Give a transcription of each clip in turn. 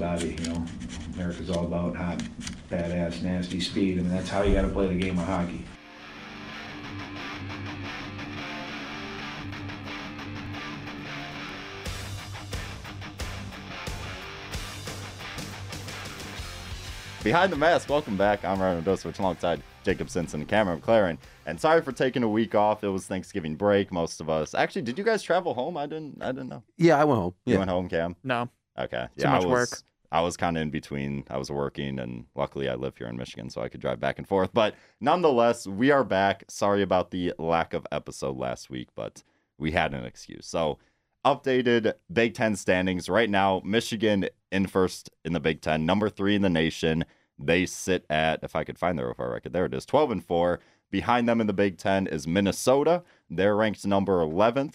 body, you know. America's all about hot, badass, nasty speed. I mean, that's how you got to play the game of hockey. Behind the Mask, welcome back. I'm Ryan Dosovich alongside Jacob Simpson and Cameron McLaren. And sorry for taking a week off. It was Thanksgiving break, most of us. Actually, did you guys travel home? I didn't I didn't know. Yeah, I went home. You Yeah. went home, Cam? No. Okay. Too yeah, much I was, work. I was kind of in between. I was working, and luckily I live here in Michigan, so I could drive back and forth. But nonetheless, we are back. Sorry about the lack of episode last week, but we had an excuse. So, updated Big Ten standings right now. Michigan in first in the Big Ten, number three in the nation. They sit at, if I could find their overall record, there it is, 12 and 4. Behind them in the Big Ten is Minnesota. They're ranked number 11th.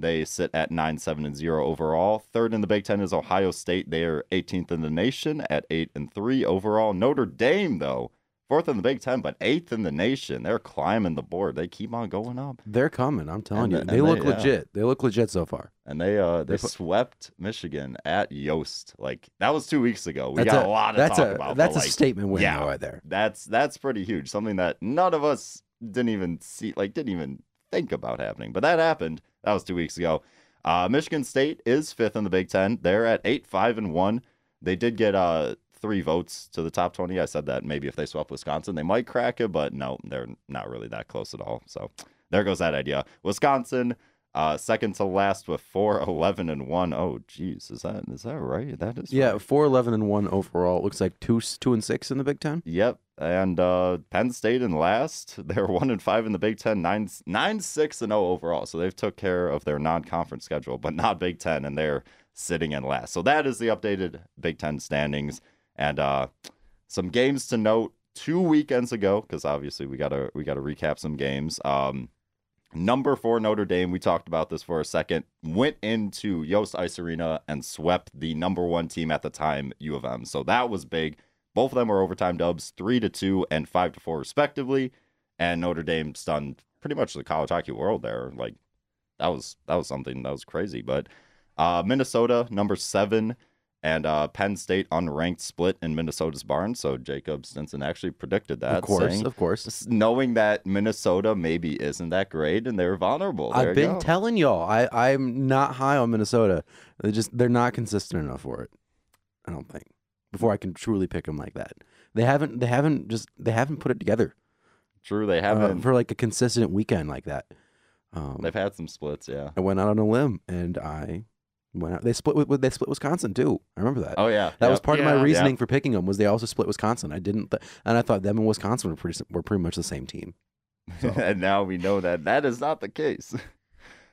They sit at 9 7 and 0 overall. Third in the Big Ten is Ohio State. They are 18th in the nation at 8 and 3 overall. Notre Dame, though, fourth in the Big Ten, but eighth in the nation. They're climbing the board. They keep on going up. They're coming. I'm telling And you, the- they and look they- yeah. legit. They look legit so far. And they uh they They put- swept Michigan at Yost. Like that was two weeks ago. We That's got a, lot to talk a about. that's a like, statement win yeah. right there. That's that's pretty huge. Something that none of us didn't even see, like didn't even think about happening. But that happened. That was two weeks ago. Uh, Michigan State is fifth in the Big Ten. They're at eight, five, and one. They did get uh three votes to the top twenty. I said that maybe if they swap Wisconsin, they might crack it, but no, they're not really that close at all. So there goes that idea. Wisconsin. Uh, second to last with 4 11 and 1. Oh, geez. Is that is that right? That is Yeah, right. four eleven and one overall. It looks like two two and six in the Big Ten. Yep, and uh, Penn State in last. They're one and five in the Big Ten, nine nine six and zero overall. So they've took care of their non-conference schedule, but not Big Ten, and they're sitting in last. So that is the updated Big Ten standings, and uh, some games to note. Two weekends ago, because obviously we gotta we gotta recap some games. Um, number four Notre Dame. We talked about this for a second. Went into Yost Ice Arena and swept the number one team at the time, U of M. So that was big. Both of them were overtime dubs, three to two and five to four, respectively. And Notre Dame stunned pretty much the college hockey world there. Like that was that was something that was crazy. But uh, Minnesota, number seven, and uh, Penn State unranked split in Minnesota's barn. So Jacob Stinson actually predicted that, of course, saying, of course. knowing that Minnesota maybe isn't that great and they're vulnerable. There I've been go. telling y'all. I I'm not high on Minnesota. They just they're not consistent enough for it. I don't think. Before I can truly pick them like that, they haven't. They haven't just. They haven't put it together True, they uh, haven't. for like a consistent weekend like that. Um, they've had some splits, yeah. I went out on a limb and I went out. They split with with- they split Wisconsin too. I remember that. Oh yeah, That yeah. was part of my reasoning Yeah. for picking them was they also split Wisconsin. I didn't, th- and I thought them and Wisconsin were pretty s- were pretty much the same team. and now we know that that is not the case.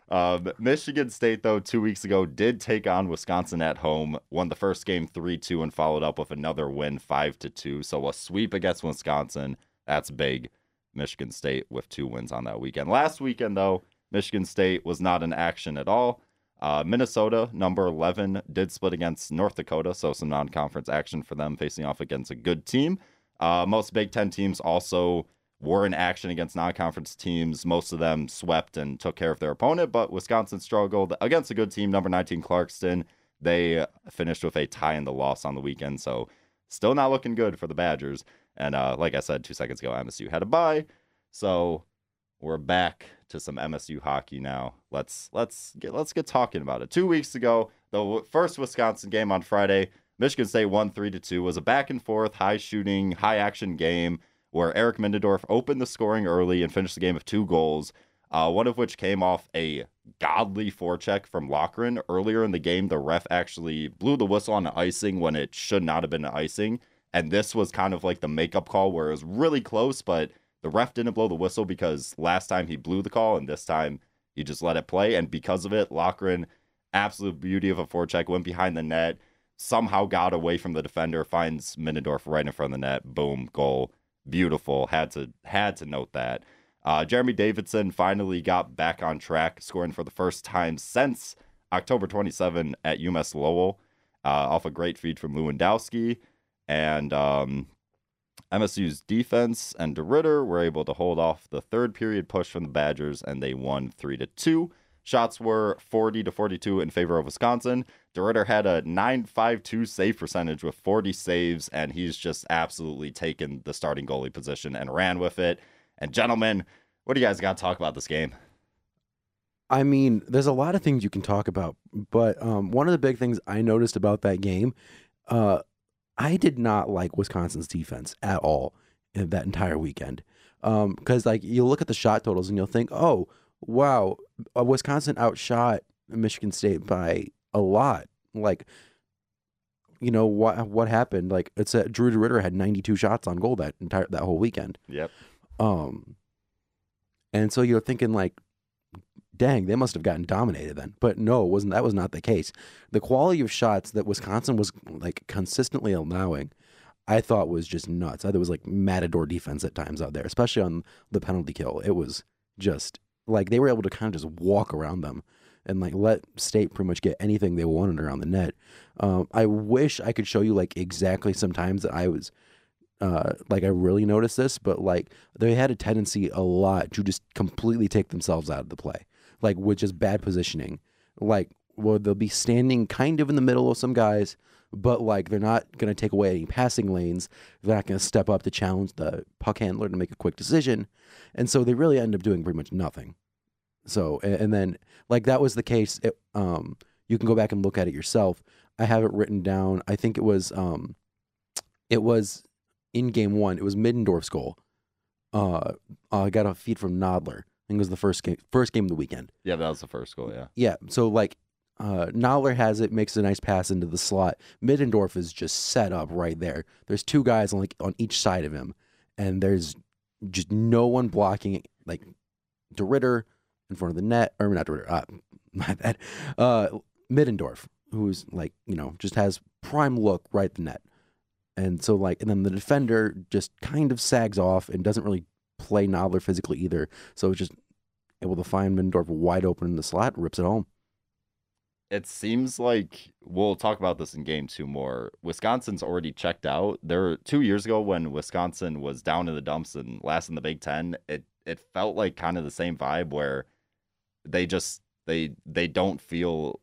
Um, Michigan State, though, two weeks ago did take on Wisconsin at home, won the first game 3 2, and followed up with another win 5 2. So a sweep against Wisconsin. That's big. Michigan State with two wins on that weekend. Last weekend, though, Michigan State was not in action at all. Uh, Minnesota, number 11, did split against North Dakota, so some non conference action for them facing off against a good team. Uh, most Big Ten teams also were in action against non-conference teams. Most of them swept and took care of their opponent, but Wisconsin struggled against a good team, number 19 Clarkson. They finished with a tie in the loss on the weekend, so still not looking good for the Badgers. And uh, like I said two seconds ago, MSU had a bye, so we're back to some MSU hockey now. Let's let's get let's get talking about it. Two weeks ago, the first Wisconsin game on Friday, Michigan State won three to two. Was a back and forth, high shooting, high action game where Eric Middendorf opened the scoring early and finished the game with two goals. Uh, one of which came off a godly forecheck from Loughran. Earlier in the game, the ref actually blew the whistle on the icing when it should not have been icing. And this was kind of like the makeup call where it was really close, but the ref didn't blow the whistle because last time he blew the call and this time he just let it play. And because of it, Loughran, absolute beauty of a forecheck, went behind the net, somehow got away from the defender, finds Middendorf right in front of the net. Boom, goal. Beautiful. Had to had to note that. Uh, Jeremy Davidson finally got back on track, scoring for the first time since October 27 at UMass Lowell, uh, off a great feed from Lewandowski. And um, MSU's defense and DeRidder were able to hold off the third period push from the Badgers, and they won three to two. Shots were 40 to 42 in favor of Wisconsin. DeRidder had a 9.52 save percentage with 40 saves, and he's just absolutely taken the starting goalie position and ran with it. And gentlemen, what do you guys got to talk about this game? I mean, there's a lot of things you can talk about, but um, one of the big things I noticed about that game, uh, I did not like Wisconsin's defense at all that entire weekend. Because like you look at the shot totals and you'll think, oh wow, Wisconsin outshot Michigan State by a lot. Like, you know what what happened? Like it's a, Drew DeRidder had 92 shots on goal that entire that whole weekend. Yep. Um, and so you're thinking like, dang, they must have gotten dominated then. But no, it wasn't. That was not the case. The quality of shots that Wisconsin was like consistently allowing, I thought was just nuts. I thought it was like matador defense at times out there, especially on the penalty kill. It was just like they were able to kind of just walk around them and like let state pretty much get anything they wanted around the net. Um, I wish I could show you like exactly sometimes that I was uh, like I really noticed this, but like they had a tendency a lot to just completely take themselves out of the play, like with just bad positioning. Like, well, they'll be standing kind of in the middle of some guys, but like they're not going to take away any passing lanes. They're not going to step up to challenge the puck handler to make a quick decision, and so they really end up doing pretty much nothing. So, a- and then like that was the case. It, um, you can go back and look at it yourself. I have it written down. I think it was um, it was in game one. It was Middendorf's goal. Uh, I got a feed from Nodler. I think it was the first game, first game of the weekend. Yeah, that was the first goal. Yeah. Yeah. So like, uh, has it, makes a nice pass into the slot. Middendorf is just set up right there. There's two guys on like on each side of him, and there's just no one blocking. Like, DeRidder in front of the net, or not DeRidder. Uh, my bad. Uh, Middendorf, who's like you know just has prime look right at the net, and so like, and then the defender just kind of sags off and doesn't really play Nodler physically either. So it's just able to find Middendorf wide open in the slot, rips it home. It seems like we'll talk about this in game two more. Wisconsin's already checked out. There two years ago when Wisconsin was down in the dumps and last in the Big Ten, it it felt like kind of the same vibe where they just they they don't feel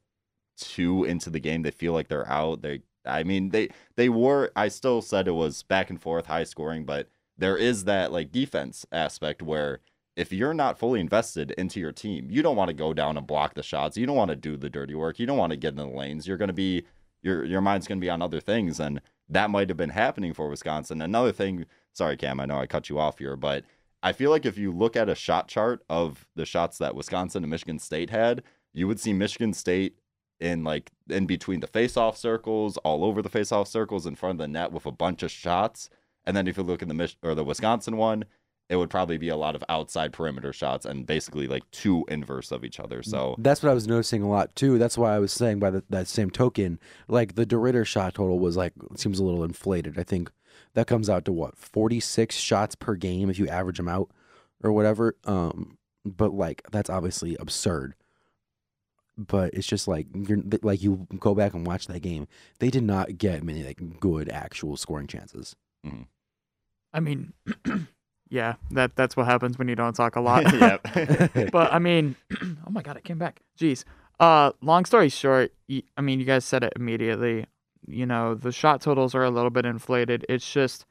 too into the game. They feel like they're out. They I mean they they were I still said it was back and forth, high scoring, but there is that like defense aspect where if you're not fully invested into your team, you don't want to go down and block the shots. You don't want to do the dirty work. You don't want to get in the lanes. You're going to be your your mind's going to be on other things, and that might have been happening for Wisconsin. Another thing, sorry Cam, I know I cut you off here, but I feel like if you look at a shot chart of the shots that Wisconsin and Michigan State had, you would see Michigan State in like in between the face-off circles, all over the face-off circles, in front of the net with a bunch of shots. And then if you look at the Mich- or the Wisconsin one, it would probably be a lot of outside perimeter shots and basically like two inverse of each other. So That's what I was noticing a lot too. That's why I was saying by the, that same token, like the DeRidder shot total was like seems a little inflated. I think that comes out to what forty six shots per game if you average them out or whatever. Um, but like that's obviously absurd. But it's just like you're like you go back and watch that game. They did not get many like good actual scoring chances. I mean, yeah, that that's what happens when you don't talk a lot. But I mean, oh my god, it came back. Jeez. Uh, long story short, I mean, you guys said it immediately. You know, the shot totals are a little bit inflated. It's just,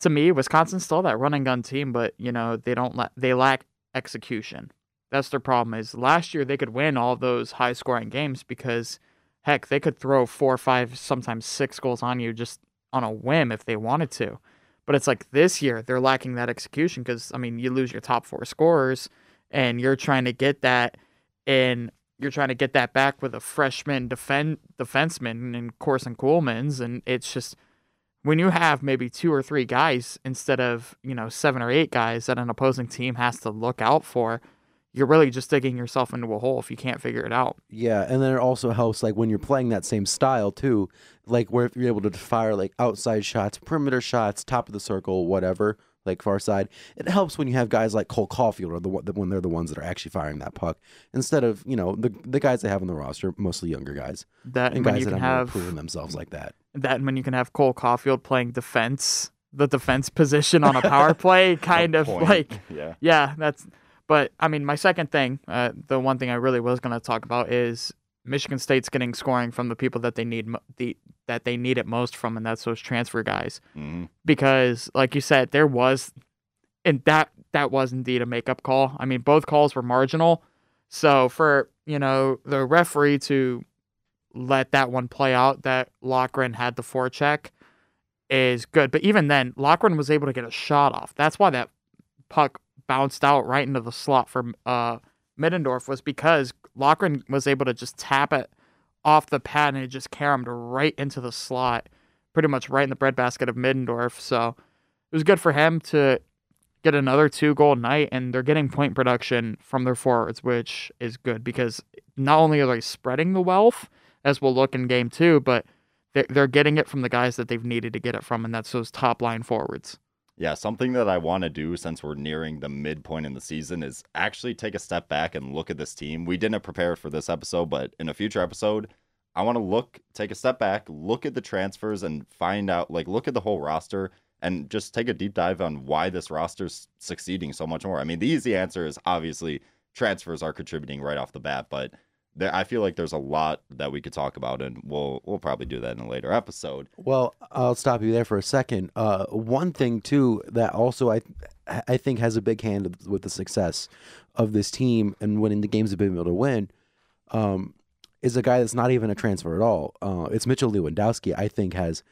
to me, Wisconsin's still that run and gun team, but you know, they don't la- they lack execution. That's their problem. Is last year they could win all those high scoring games because, heck, they could throw four, five, sometimes six goals on you just on a whim if they wanted to. But it's like this year they're lacking that execution because I mean you lose your top four scorers and you're trying to get that and you're trying to get that back with a freshman defend defenseman in Corson Ceulemans and it's just when you have maybe two or three guys instead of you know seven or eight guys that an opposing team has to look out for, you're really just digging yourself into a hole if you can't figure it out. Yeah, and then it also helps like when you're playing that same style too, like where if you're able to fire like outside shots, perimeter shots, top of the circle, whatever, like far side. It helps when you have guys like Cole Caulfield or the when they're the ones that are actually firing that puck instead of you know the the guys they have on the roster, mostly younger guys That and when guys you that can have have proven themselves like that. that and when you can have Cole Caulfield playing defense, the defense position on a power play, kind of Point. like yeah. yeah, that's But I mean, my second thing, uh, the one thing I really was going to talk about is Michigan State's getting scoring from the people that they need mo- the that they need it most from, and that's those transfer guys. hmm Because, like you said, there was, and that that was indeed a makeup call. I mean, both calls were marginal. So for you know the referee to let that one play out, that Loughran had the forecheck, is good. But even then, Loughran was able to get a shot off. That's why that puck bounced out right into the slot for uh, Middendorf was because Loughran was able to just tap it off the pad and it just caromed right into the slot, pretty much right in the breadbasket of Middendorf. So it was good for him to get another two goal night, and they're getting point production from their forwards, which is good because not only are they spreading the wealth, as we'll look in game two, but they're, they're getting it from the guys that they've needed to get it from, and that's those top line forwards. Yeah, something that I want to do since we're nearing the midpoint in the season is actually take a step back and look at this team. We didn't prepare for this episode, but in a future episode, I want to look, take a step back, look at the transfers and find out, like, look at the whole roster and just take a deep dive on why this roster's succeeding so much more. I mean, the easy answer is obviously transfers are contributing right off the bat, but there, I feel like there's a lot that we could talk about, and we'll we'll probably do that in a later episode. Well, I'll stop you there for a second. Uh, one thing too that also I I think has a big hand with the success of this team and winning the games they've been able to win, um, is a guy that's not even a transfer at all. Uh, it's Mitchell Lewandowski. I think has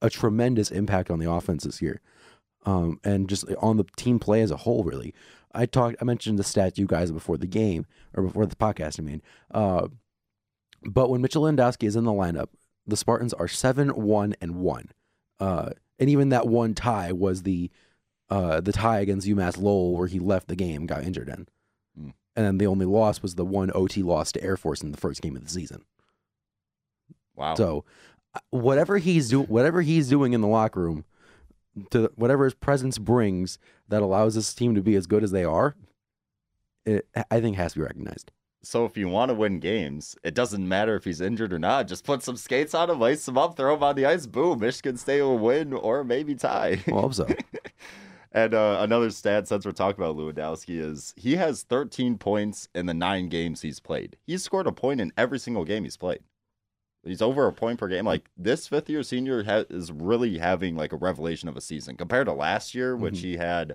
a tremendous impact on the offense this year, um, and just on the team play as a whole. Really, I talked. I mentioned the stat to you guys before the game or before the podcast. I mean, uh, but when Mitchell Lewandowski is in the lineup, the Spartans are seven one and one, uh, and even that one tie was the uh, the tie against UMass Lowell where he left the game, got injured in, Hmm. and then the only loss was the one OT loss to Air Force in the first game of the season. Wow. So, uh, whatever he's do, whatever he's doing in the locker room, to whatever his presence brings that allows this team to be as good as they are, it I think has to be recognized. So if you want to win games, it doesn't matter if he's injured or not. Just put some skates on him, ice him up, throw him on the ice. Boom! Michigan State will win or maybe tie. Well, I hope so. and uh, another stat, since we're talking about Lewandowski, is he has 13 points in the nine games he's played. He's scored a point in every single game he's played. He's over a point per game. Like this fifth year senior ha- is really having like a revelation of a season compared to last year, which Mhm. he had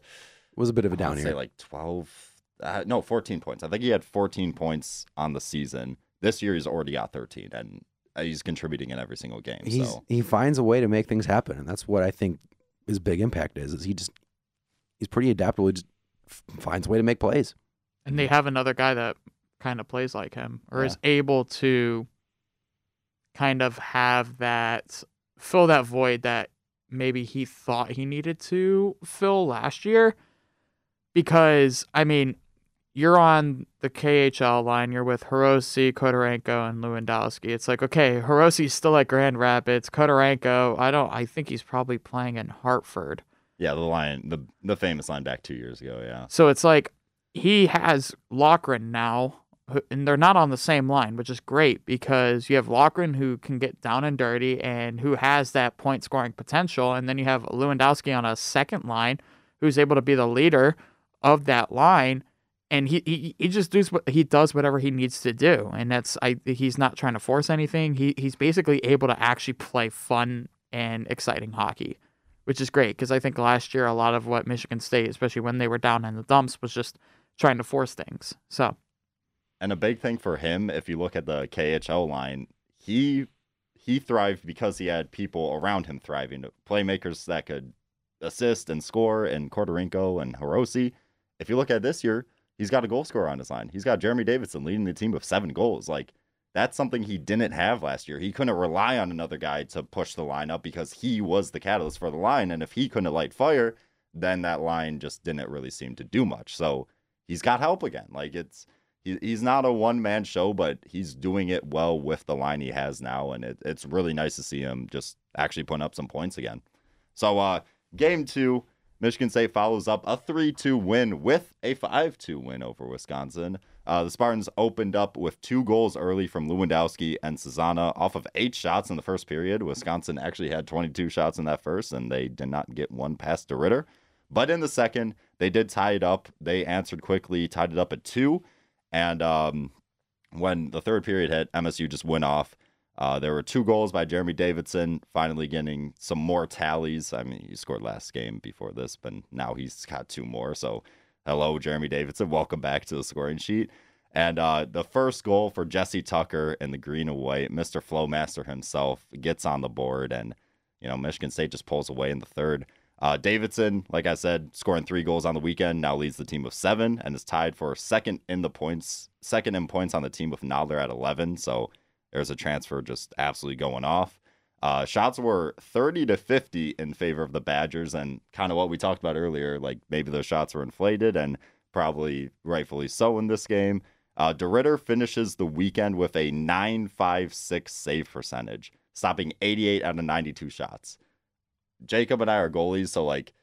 was a bit of a I down wanna say like 12 uh, no 14 points i think he had 14 points on the season this year he's already got 13 and uh, he's contributing in every single game he's so he finds a way to make things happen, and that's what I think his big impact is. Is he just he's pretty adaptable. He just f- finds a way to make plays. And they have another guy that kind of plays like him or is able to kind of have that fill that void that maybe he thought he needed to fill last year. Because, I mean, you're on the KHL line, you're with Hirose, Khodorenko, and Lewandowski. It's like, okay, Hirose's still at Grand Rapids. Khodorenko, I don't I think he's probably playing in Hartford. yeah the line the the famous line back two years ago yeah So it's like he has Loughran now, and they're not on the same line, which is great because you have Loughran who can get down and dirty and who has that point scoring potential, and then you have Lewandowski on a second line who's able to be the leader of that line, and he he, he just does what he does whatever he needs to do, and that's I he's not trying to force anything. He he's basically able to actually play fun and exciting hockey which is great because I think last year a lot of what Michigan State, especially when they were down in the dumps, was just trying to force things. So and a big thing for him if you look at the khl line he he thrived because he had people around him thriving playmakers that could assist and score and Khodorenko and Hirose. If you look at this year, he's got a goal scorer on his line. He's got Jeremy Davidson leading the team with seven goals. Like that's something he didn't have last year. He couldn't rely on another guy to push the line up because he was the catalyst for the line. And if he couldn't light fire, then that line just didn't really seem to do much. So he's got help again. Like it's he's not a one man show, but he's doing it well with the line he has now, and it, it's really nice to see him just actually putting up some points again. So uh game two, Michigan State follows up a 3-2 win with a 5-2 win over Wisconsin. Uh, the Spartans opened up with two goals early from Lewandowski and Cesana off of eight shots in the first period. Wisconsin actually had 22 shots in that first, and they did not get one past DeRidder. But in the second, they did tie it up. They answered quickly, tied it up at two. And um, when the third period hit, MSU just went off. Uh, there were two goals by Jeremy Davidson, finally getting some more tallies. I mean, he scored last game before this, but now he's got two more. So, hello, Jeremy Davidson. Welcome back to the scoring sheet. And uh, the first goal for Jesse Tucker in the green and white, Mr. Flowmaster himself gets on the board, and you know Michigan State just pulls away in the third. Uh, Davidson, like I said, scoring three goals on the weekend, now leads the team with seven and is tied for second in the points, second in points on the team with Nodler at 11. So there's a transfer just absolutely going off. Uh, shots were 30 to 50 in favor of the Badgers, and kind of what we talked about earlier. Like maybe those shots were inflated, and probably rightfully so in this game. Uh, DeRidder finishes the weekend with a 956 save percentage, stopping 88 out of 92 shots. Jacob and I are goalies, so like,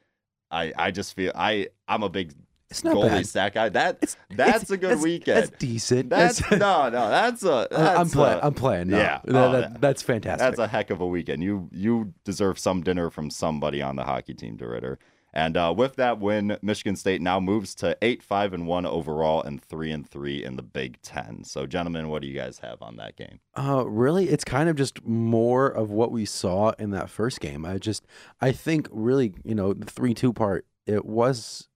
I I just feel I I'm a big It's not goalie bad. stat guy. That It's- that's it's- a good that's- weekend. That's decent. That's no, no. That's a. That's I'm playing. I'm playing. No. yeah. That- Oh, that- yeah. that's fantastic. that's a heck of a weekend. You you deserve some dinner from somebody on the hockey team, DeRidder. And uh, with that win, Michigan State now moves to eight five and one overall and three and three in the Big Ten. So, gentlemen, what do you guys have on that game? Uh, really, it's kind of just more of what we saw in that first game. I just, I think, really, you know, the three-two part. It was,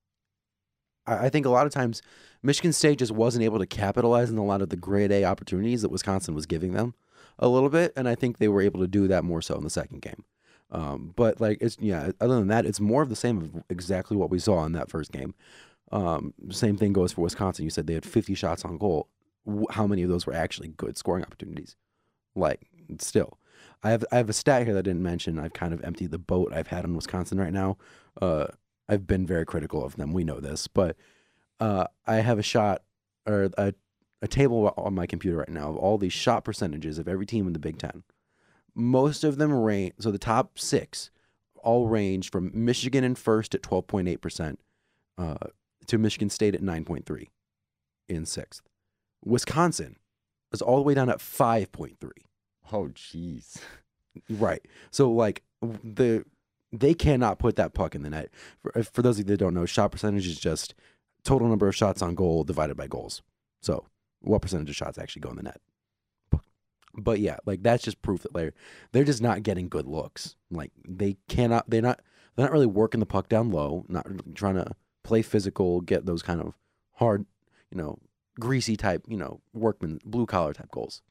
I, I think, a lot of times, Michigan State just wasn't able to capitalize on a lot of the grade A opportunities that Wisconsin was giving them, a little bit, and I think they were able to do that more so in the second game. Um, but like, it's yeah. Other than that, it's more of the same of exactly what we saw in that first game. Um, same thing goes for Wisconsin. You said they had 50 shots on goal. How many of those were actually good scoring opportunities? Like, still, I have I have a stat here that I didn't mention. I've kind of emptied the boat I've had on Wisconsin right now. Uh, I've been very critical of them. We know this, but uh, I have a shot or a a table on my computer right now of all these shot percentages of every team in the Big Ten. Most of them range. So the top six all range from Michigan in first at twelve point eight percent uh, to Michigan State at 9.3 in sixth. Wisconsin is all the way down at 5.3. Oh, jeez. Right. So like the they cannot put that puck in the net. For, for those of you that don't know, shot percentage is just total number of shots on goal divided by goals. So what percentage of shots actually go in the net? But yeah, like that's just proof that they're they're just not getting good looks. Like they cannot they're not they're not really working the puck down low, not really trying to play physical, get those kind of hard, you know, greasy type, you know, workman blue collar type goals.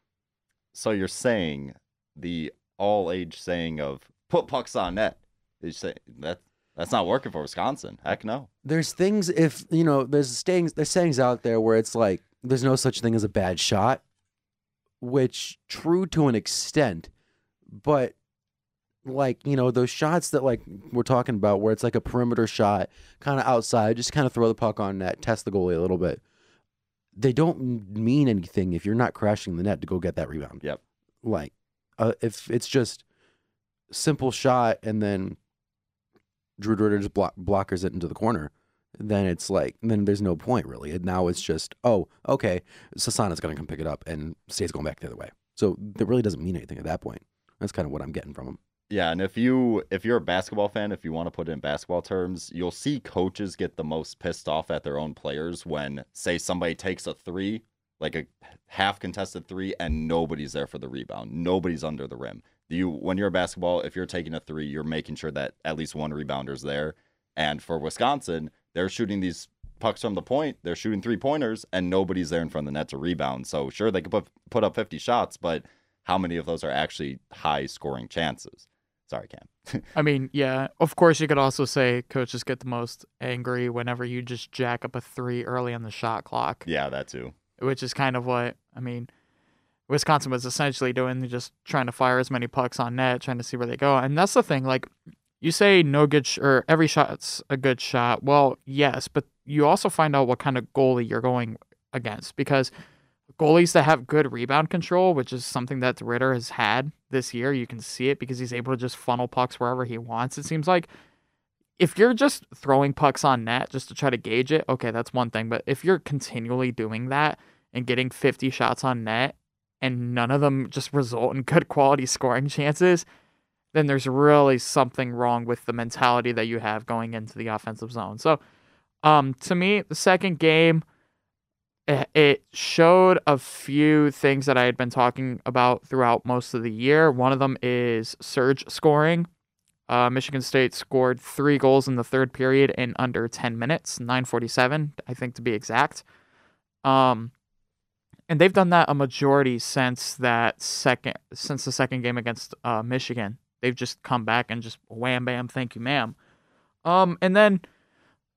So you're saying the all age saying of put pucks on net. is say that that's not working for Wisconsin. Heck no. there's things if you know there's sayings there's sayings out there where it's like there's no such thing as a bad shot which true to an extent but like you know those shots that like we're talking about where it's like a perimeter shot kind of outside just kind of throw the puck on net test the goalie a little bit they don't mean anything if you're not crashing the net to go get that rebound Yep. like uh, if it's just simple shot and then Drew DeRidder just block, blockers it into the corner, then it's like then there's no point really. And now it's just oh okay, Cesana's gonna come pick it up and State's going back the other way. So that really doesn't mean anything at that point. That's kind of what I'm getting from him. Yeah, and if you if you're a basketball fan, if you want to put it in basketball terms, you'll see coaches get the most pissed off at their own players when say somebody takes a 3, like a half contested 3 and nobody's there for the rebound. Nobody's under the rim. You when you're a basketball, if you're taking a 3, you're making sure that at least one rebounder is there. And for Wisconsin, they're shooting these pucks from the point, they're shooting three-pointers and nobody's there in front of the net to rebound. So sure they could put put up 50 shots, but how many of those are actually high scoring chances? Sorry, Cam. I mean, yeah. Of course, you could also say coaches get the most angry whenever you just jack up a three early on the shot clock, yeah, that too. which is kind of what I mean. Wisconsin was essentially doing, just trying to fire as many pucks on net, trying to see where they go. And that's the thing. Like, you say no good sh- or every shot's a good shot. Well, yes, but you also find out what kind of goalie you're going against because goalies that have good rebound control, which is something that Ritter has had this year, you can see it because he's able to just funnel pucks wherever he wants. It seems like if you're just throwing pucks on net just to try to gauge it, okay, that's one thing. But if you're continually doing that and getting 50 shots on net and none of them just result in good quality scoring chances, then there's really something wrong with the mentality that you have going into the offensive zone. So Um, to me, the second game, it, showed a few things that I had been talking about throughout most of the year. One of them is surge scoring. Uh, Michigan State scored three goals in the third period in under 10 minutes, 947, I think to be exact. Um, and they've done that a majority since that second, since the second game against uh, Michigan. They've just come back and just wham bam, thank you, ma'am. Um, and then,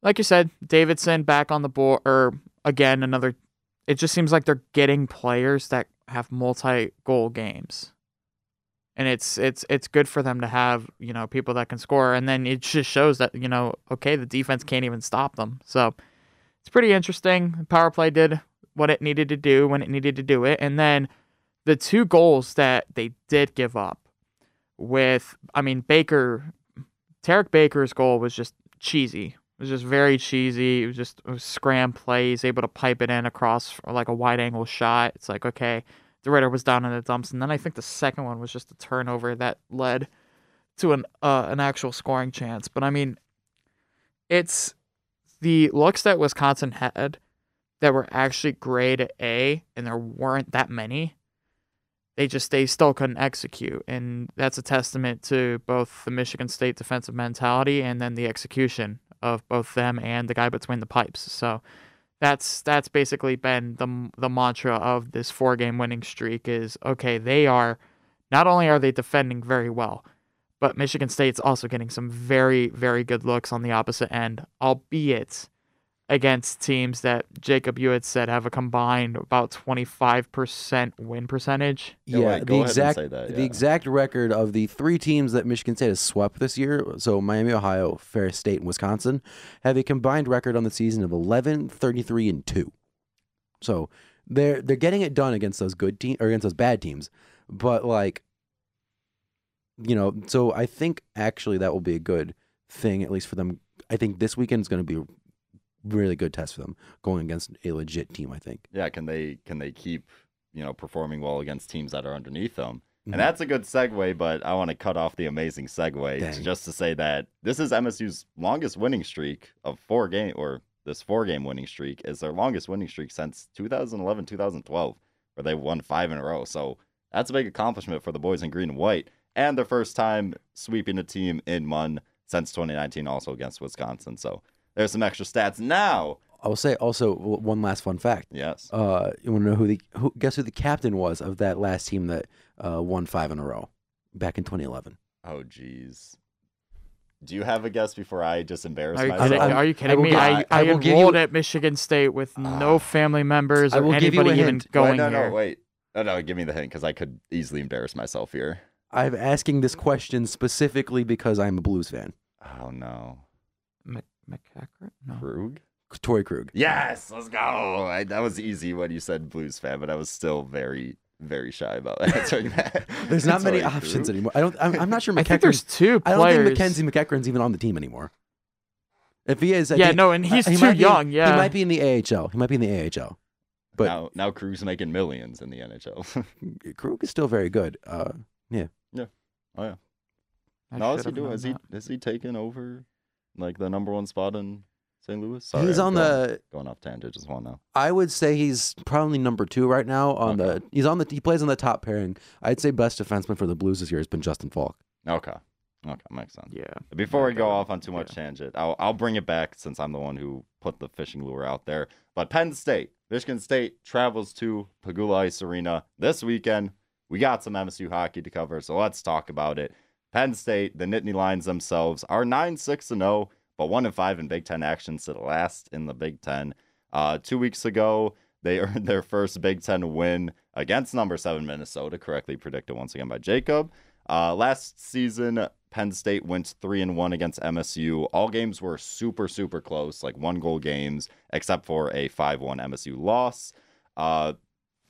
like you said, Davidson back on the board, or again another. It just seems like they're getting players that have multi-goal games, and it's it's it's good for them to have you know people that can score, and then it just shows that you know okay the defense can't even stop them. So it's pretty interesting. Power play did what it needed to do when it needed to do it, and then the two goals that they did give up with I mean Baker Tarek Baker's goal was just cheesy. It was just very cheesy. It was just a scram play. He's able to pipe it in across like a wide angle shot. It's like okay, DeRidder was down in the dumps, and then I think the second one was just a turnover that led to an uh, an actual scoring chance. But I mean, it's the looks that Wisconsin had that were actually grade A, and there weren't that many they just they still couldn't execute. And that's a testament to both the michigan state defensive mentality and then the execution of both them and the guy between the pipes. So that's that's basically been the the mantra of this four game winning streak is okay they are not only are they defending very well but michigan state's also getting some very very good looks on the opposite end albeit against teams that Jacob you had said have a combined about 25% win percentage. Yeah, Yeah, right, the exact say that, the exact record of the three teams that Michigan State has swept this year, so Miami, Ohio, Ferris State, and Wisconsin, have a combined record on the season of 11, 33, and 2. So they're they're getting it done against those good teams or against those bad teams. But like you know, so I think actually that will be a good thing, at least for them. I think this weekend is going to be a really good test for them going against a legit team. I think. Yeah, can they can they keep you know performing well against teams that are underneath them? Mhm. And that's a good segue, but I want to cut off the amazing segue Dang. just to say that this is MSU's longest winning streak of four game or this four game winning streak is their longest winning streak since 2011 2012 where they won five in a row. So that's a big accomplishment for the boys in green and white and their first time sweeping a team in Munn since 2019 also against Wisconsin. So there's some extra stats now. I'll say also one last fun fact. Yes. Uh, you want to know who the who, guess who the captain was of that last team that uh, won five in a row back in 2011? Oh geez. Do you have a guess before I just embarrass Are you myself? kidding, are you kidding will me? give- I, I- I, I will give enrolled you- at Michigan State with Ah. no family members I or will give you a anybody even hint. going wait, no, here. no, wait. No, no, give me the hint because I could easily embarrass myself here. I'm asking this question specifically because I'm a Blues fan. Oh no, Mc- McCackert? No. Krug. Torey Krug. Yes, let's go. I, that was easy when you said Blues fan, but I was still very, very shy about answering that. There's not many Tory options anymore. I don't. I'm, I'm not sure. I think there's MacEachern's- two I don't think Mackenzie MacEachern's even on the team anymore. If he is, I yeah, think- no, and he's uh, he too might be young. yeah. he might be in the AHL. He might be in the AHL. But now, now Krug's making millions in the NHL. Krug is still very good. Uh, yeah. Yeah. oh yeah. I No, is he doing? Is he that. is he taking over like the number one spot in St. Louis? Sorry, he's I'm on going, the. going off tangent. Just want to know. I would say he's probably number two right now on Okay. the. He's on the. He plays on the top pairing. I'd say best defenseman for the Blues this year has been Justin Faulk. Okay. Okay, makes sense. Yeah. Before we go off on too much tangent, I'll I'll bring it back since I'm the one who put the fishing lure out there. But Penn State, Michigan State travels to Pegula Ice Arena this weekend. We got some MSU hockey to cover, so let's talk about it. Penn State, the Nittany Lions themselves are nine six and zero, but one and five in Big Ten action, sit last in the Big Ten. Uh, two weeks ago, they earned their first Big Ten win against number seven Minnesota, correctly predicted once again by Jacob. Uh, last season, Penn State went three and one against MSU. All games were super, super close, like one goal games, except for a 5 1 MSU loss. Uh,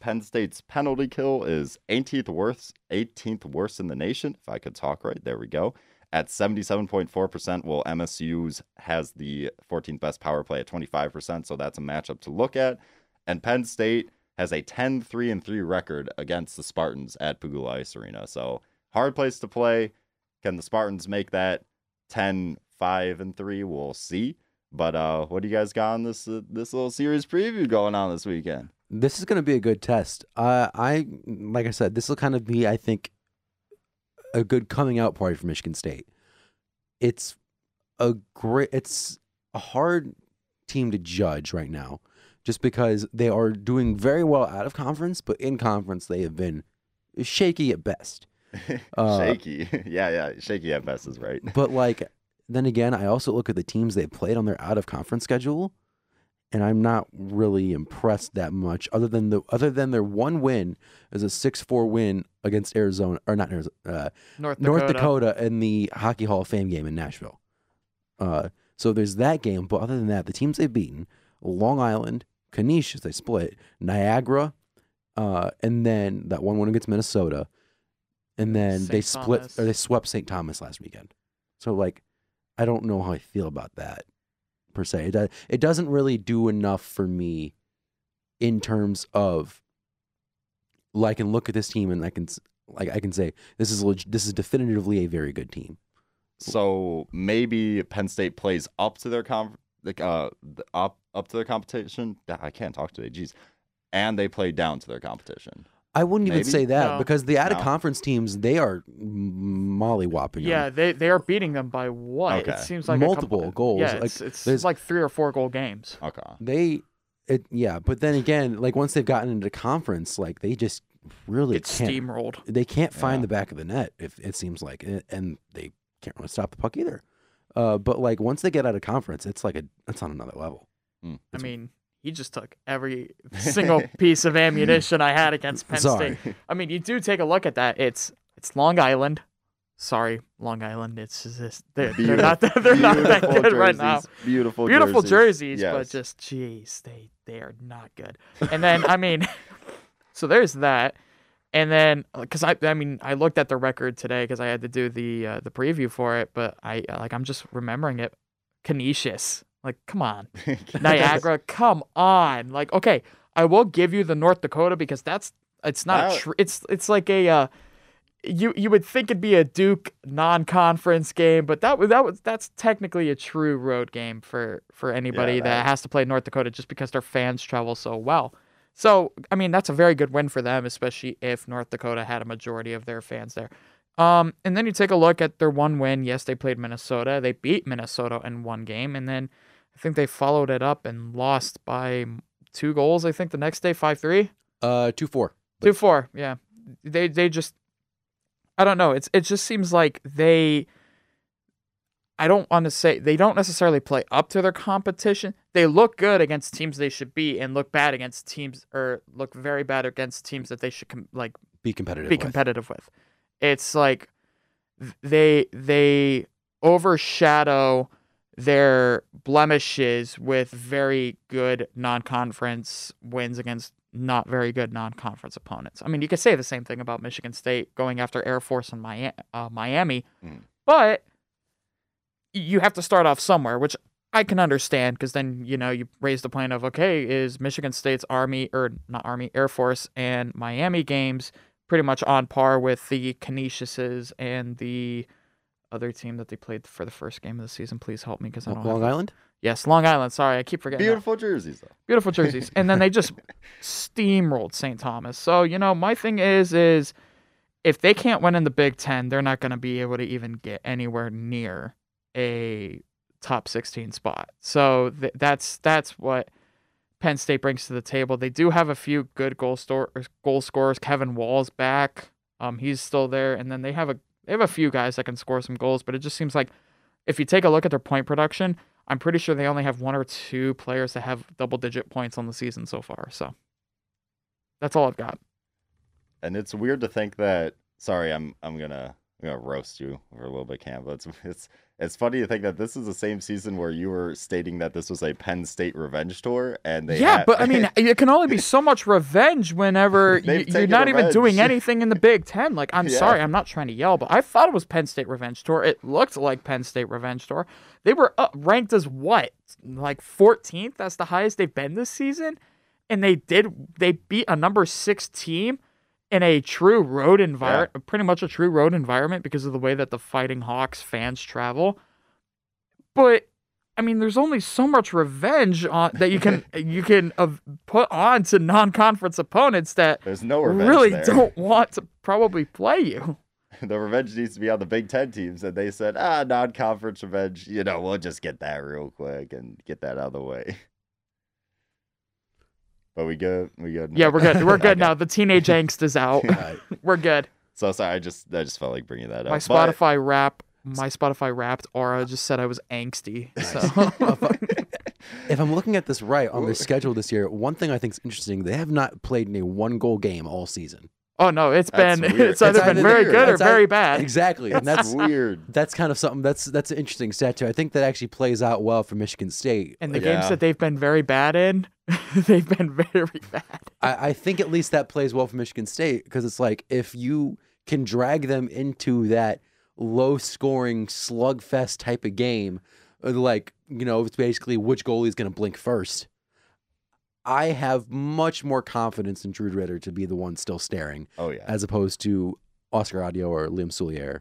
Penn State's penalty kill is 18th worst, 18th worst in the nation. If I could talk right, there we go. At 77.4%, while MSU's has the 14th best power play at 25%. So that's a matchup to look at. And Penn State has a 10 3 and 3 record against the Spartans at Pegula Ice Arena. So hard place to play. Can the Spartans make that 10 5 and 3? We'll see. But uh, what do you guys got on this uh, this little series preview going on this weekend? This is going to be a good test. Uh, I like I said, this will kind of be, I think, a good coming out party for Michigan State. It's a great. It's a hard team to judge right now, just because they are doing very well out of conference, but in conference they have been shaky at best. Uh, shaky, yeah, yeah, shaky at best is right. But like, then again, I also look at the teams they played on their out of conference schedule, and I'm not really impressed that much. Other than the other than their one win is a six four win against Arizona or not Arizona, uh, North Dakota. North Dakota in the Hockey Hall of Fame game in Nashville. Uh, so there's that game, but other than that, the teams they've beaten: Long Island, Canisius, they split, Niagara, uh, and then that one win against Minnesota, and then they split Thomas. or they swept St. Thomas last weekend. So like, I don't know how I feel about that per se. It, it doesn't really do enough for me in terms of like I can look at this team and I can like I can say this is leg- this is definitively a very good team. So maybe Penn State plays up to their com like uh up up to their competition. I can't talk today, jeez. And they play down to their competition. I wouldn't even say that No. because the out of No. conference teams they are mollywhopping. Yeah, they they are beating them by what? Okay. It seems like a Multiple couple, goals, Yeah, like, it's, it's there's- like three or four goal games. Okay. they it yeah, but then again, like once they've gotten into conference, like they just really It's can't steamrolled. they can't find Yeah. the back of the net if it seems like and- and they can't really stop the puck either. Uh, but like once they get out of conference, it's like a it's on another level. Hmm. I mean, he just took every single piece of ammunition I had against Penn Sorry. State. I mean, you do take a look at that. It's it's Long Island. Sorry, Long Island. It's just they're, they're not that, they're not that good right now. jerseys, Beautiful, Beautiful jerseys, Yes. but just jeez, they they are not good. And then I mean, so there's that. And then, because I, I mean, I looked at the record today because I had to do the uh, the preview for it, but I like I'm just remembering it. Canisius, like, come on, Niagara, come on, like, okay, I will give you the North Dakota because that's it's not That- tr- it's it's like a uh, you you would think it'd be a Duke non-conference game, but that was that was that's technically a true road game for for anybody that, that- has to play North Dakota just because their fans travel so well. So I mean that's a very good win for them, especially if North Dakota had a majority of their fans there. Um, and then you take a look at their one win. Yes, they played Minnesota. They beat Minnesota in one game, and then I think they followed it up and lost by two goals. I think the next day, five three. Uh, two four. Two four, yeah. They they just I don't know. It's it just seems like they I don't want to say they don't necessarily play up to their competition. They look good against teams they should be and look bad against teams or look very bad against teams that they should com- like Be competitive. be with. competitive with. It's like they they overshadow their blemishes with very good non-conference wins against not very good non-conference opponents. I mean, you could say the same thing about Michigan State going after Air Force and Miami, uh, Miami, Mm. but you have to start off somewhere, which I can understand because then you know you raise the point of okay, is Michigan State's Army or not Army Air Force and Miami games pretty much on par with the Canisiuses and the other team that they played for the first game of the season. Please help me because I don't. Long have it. Island. Yes, Long Island. Sorry, I keep forgetting. that. Beautiful jerseys, though. Beautiful jerseys. and then they just steamrolled St. Thomas. So, you know, my thing is is if they can't win in the Big 10, they're not going to be able to even get anywhere near a top 16 spot. So, th- that's that's what Penn State brings to the table. They do have a few good goal store goal scorers. Kevin Wall's back. Um he's still there and then they have a they have a few guys that can score some goals, but it just seems like if you take a look at their point production, I'm pretty sure they only have one or two players that have double digit points on the season so far. So that's all I've got. And it's weird to think that. Sorry, I'm I'm gonna I'm gonna roast you for a little bit, Cam. But it's it's it's funny to think that this is the same season where you were stating that this was a Penn State revenge tour, and they yeah, had- but I mean, it can only be so much revenge whenever you, you're taken not even doing anything in the Big Ten. Like, I'm Yeah. sorry, I'm not trying to yell, but I thought it was Penn State Revenge Tour. It looked like Penn State Revenge Tour. They were up, ranked as what, like 14th? That's the highest they've been this season, and they did they beat a number six team in a true road environment, pretty much a true road environment because of the way that the Fighting Hawks fans travel. But I mean, there's only so much revenge on, that you can you can uh, put on to non-conference opponents that There's no revenge really there. don't want to probably play you. the revenge needs to be on the Big Ten teams, and they said, ah, non-conference revenge. You know, we'll just get that real quick and get that out of the way. But we good. We good. Yeah, we're good. We're good Okay. now. The teenage angst is out. Right. We're good. So sorry. I just I just felt like bringing that My up. But- Spotify rap, my Spotify Wrapped aura just said I was angsty. So if I'm looking at this right on their schedule this year, one thing I think is interesting, they have not played in a one goal game all season. Oh no, it's That's been weird. it's either It's been either very weird. good or very ei- bad. Exactly. And That's that's weird. that's kind of something that's that's an interesting stat too. I think that actually plays out well for Michigan State. And the Yeah. games that they've been very bad in, they've been very bad. I, I think at least that plays well for Michigan State because it's like if you can drag them into that low scoring slugfest type of game, uh, like, you know, it's basically which goalie is going to blink first. I have much more confidence in Drew DeRidder to be the one still staring Oh yeah. as opposed to Oskar Autio or Liam Soulier,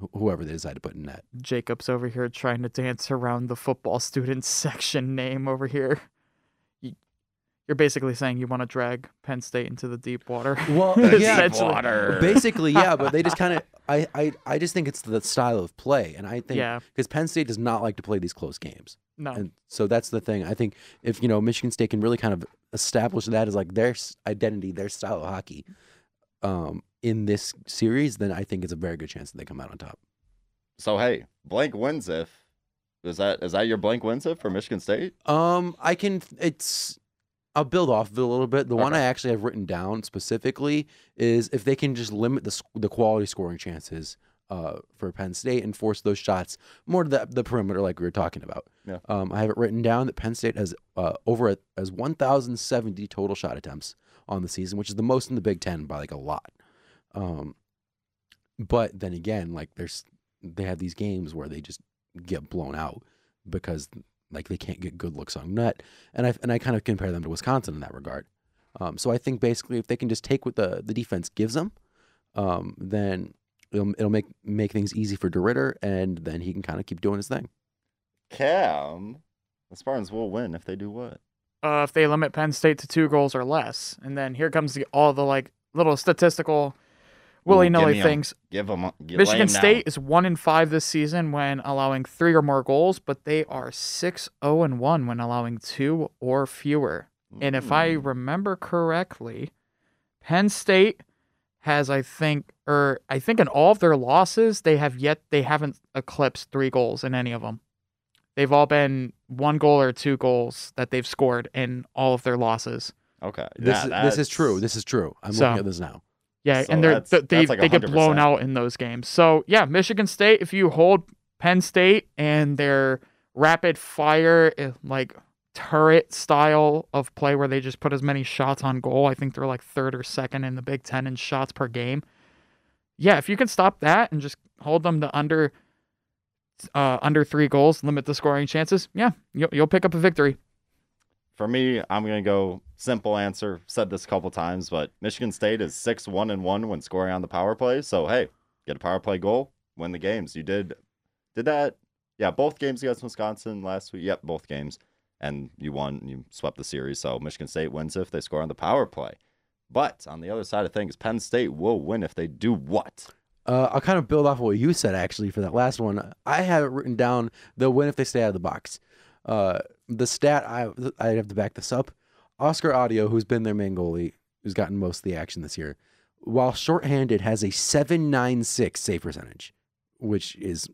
wh- whoever they decide to put in net. Jacob's over here trying to dance around the football students section name over here. You- You're basically saying you want to drag Penn State into the deep water. Well, yeah. Deep water. Basically, yeah, but they just kind of, I, I, I just think it's the style of play. And I think, Yeah. because Penn State does not like to play these close games. No. And so that's the thing. I think if you know Michigan State can really kind of establish that as like their identity, their style of hockey, um, in this series, then I think it's a very good chance that they come out on top. So hey, blank wins if. Is that is that your blank wins if for Michigan State? Um, I can. It's. I'll build off of it a little bit. The one I actually have written down specifically is if they can just limit the the quality scoring chances uh, for Penn State and force those shots more to the, the perimeter, like we were talking about. Yeah. Um, I have it written down that Penn State has uh, over a, as 1,070 total shot attempts on the season, which is the most in the Big Ten by like a lot. Um, but then again, like there's they have these games where they just get blown out because like they can't get good looks on net, and I and I kind of compare them to Wisconsin in that regard. Um, so I think basically if they can just take what the the defense gives them, um, then it'll it'll make make things easy for DeRidder, and then he can kind of keep doing his thing. Cam, the Spartans will win if they do what? uh, if they limit Penn State to two goals or less. And then here comes the, all the like little statistical willy give nilly me 'em. things. Give them. Michigan State is one in five this season when allowing three or more goals, but they are six zero and one when allowing two or fewer. And if I Mm. remember correctly, Penn State has I think or I think in all of their losses they have yet they haven't eclipsed three goals in any of them. They've all been one goal or two goals that they've scored in all of their losses. Okay. This yeah, is, this is true. This is true. I'm So- looking at this now. Yeah, So and they're that's- th- they like they get blown out in those games. So yeah, Michigan State. If you hold Penn State and their rapid fire eh, like turret style of play, where they just put as many shots on goal, I think they're like third or second in the Big Ten in shots per game. Yeah, if you can stop that and just hold them to under uh, under three goals, limit the scoring chances. Yeah, you'll, you'll pick up a victory. For me, I'm gonna go simple answer. Said this a couple times, but Michigan State is six one and one when scoring on the power play. So hey, get a power play goal, win the games. You did, did that? Yeah, both games against Wisconsin last week. Yep, both games, and you won. and You swept the series. So Michigan State wins if they score on the power play. But on the other side of things, Penn State will win if they do what? Uh, I'll kind of build off of what you said actually for that last one. I have it written down. They'll win if they stay out of the box. Uh, the stat I I'd have to back this up. Oskar Autio, who's been their main goalie, who's gotten most of the action this year, while shorthanded, has a seven nine six save percentage, which is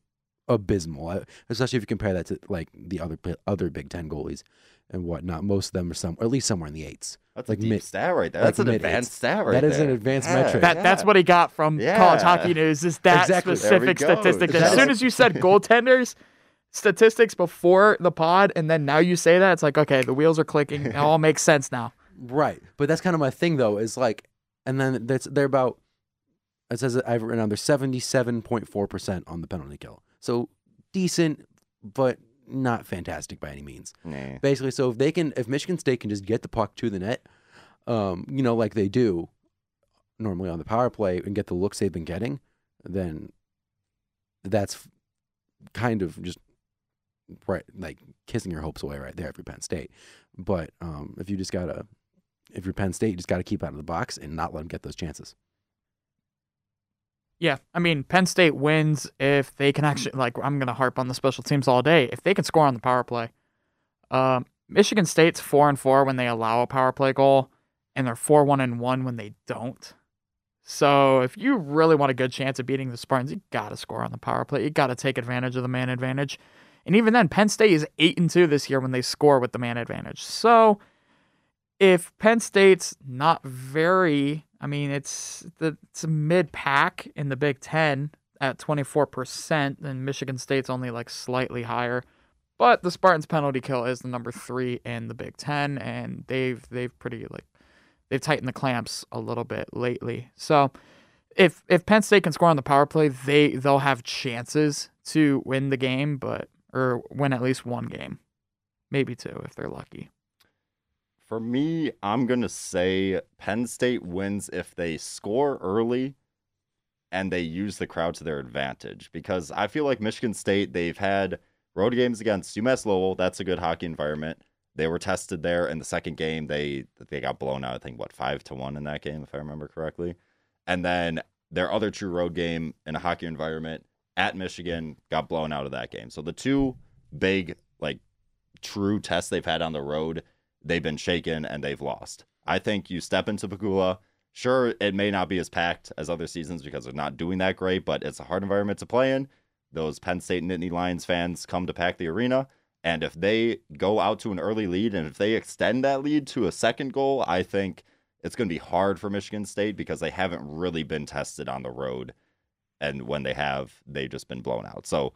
abysmal. uh, Especially if you compare that to like the other other Big Ten goalies and whatnot. Most of them are some, or at least somewhere in the eights. That's Like a deep mid- stat right there. like That's an mid-eights. advanced stat right That there. is an advanced Yeah, metric. That that's yeah. what he got from Yeah. College Hockey News. Is that Exactly. Specific go. statistic? As soon as you said goaltenders statistics before the pod, and then now you say that, it's like okay, the wheels are clicking. It all makes sense now. Right. But that's kind of my thing though, is like and then that's they're about it says I've written down they're seventy seven point four percent on the penalty kill. So decent, but not fantastic by any means. Nah. Basically, so if they can if Michigan State can just get the puck to the net, um, you know, like they do normally on the power play and get the looks they've been getting, then that's kind of just right like kissing your hopes away right there if you're Penn State. But um, if you just gotta if you're Penn State, you just gotta keep out of the box and not let them get those chances. Yeah, I mean, Penn State wins if they can actually like. I'm gonna harp on the special teams all day. If they can score on the power play, um, Michigan State's four and four when they allow a power play goal, and they're four one and one when they don't. So if you really want a good chance of beating the Spartans, you gotta score on the power play. You gotta take advantage of the man advantage, and even then, Penn State is eight and two this year when they score with the man advantage. So if Penn State's not very I mean, it's the it's mid pack in the Big Ten at 24%, and Michigan State's only like slightly higher. But the Spartans penalty kill is the number three in the Big Ten, and they've they've pretty like they've tightened the clamps a little bit lately. So if if Penn State can score on the power play, they they'll have chances to win the game, but or win at least one game, maybe two if they're lucky. For me, I'm going to say Penn State wins if they score early and they use the crowd to their advantage because I feel like Michigan State, they've had road games against UMass Lowell. That's a good hockey environment. They were tested there in the second game. They they got blown out, I think, what, 5 to 1 in that game, if I remember correctly. And then their other true road game in a hockey environment at Michigan got blown out of that game. So the two big, like, true tests they've had on the road they've been shaken and they've lost. I think you step into Pegula. Sure, it may not be as packed as other seasons because they're not doing that great, but it's a hard environment to play in. Those Penn State Nittany Lions fans come to pack the arena. And if they go out to an early lead and if they extend that lead to a second goal, I think it's going to be hard for Michigan State because they haven't really been tested on the road. And when they have, they've just been blown out. So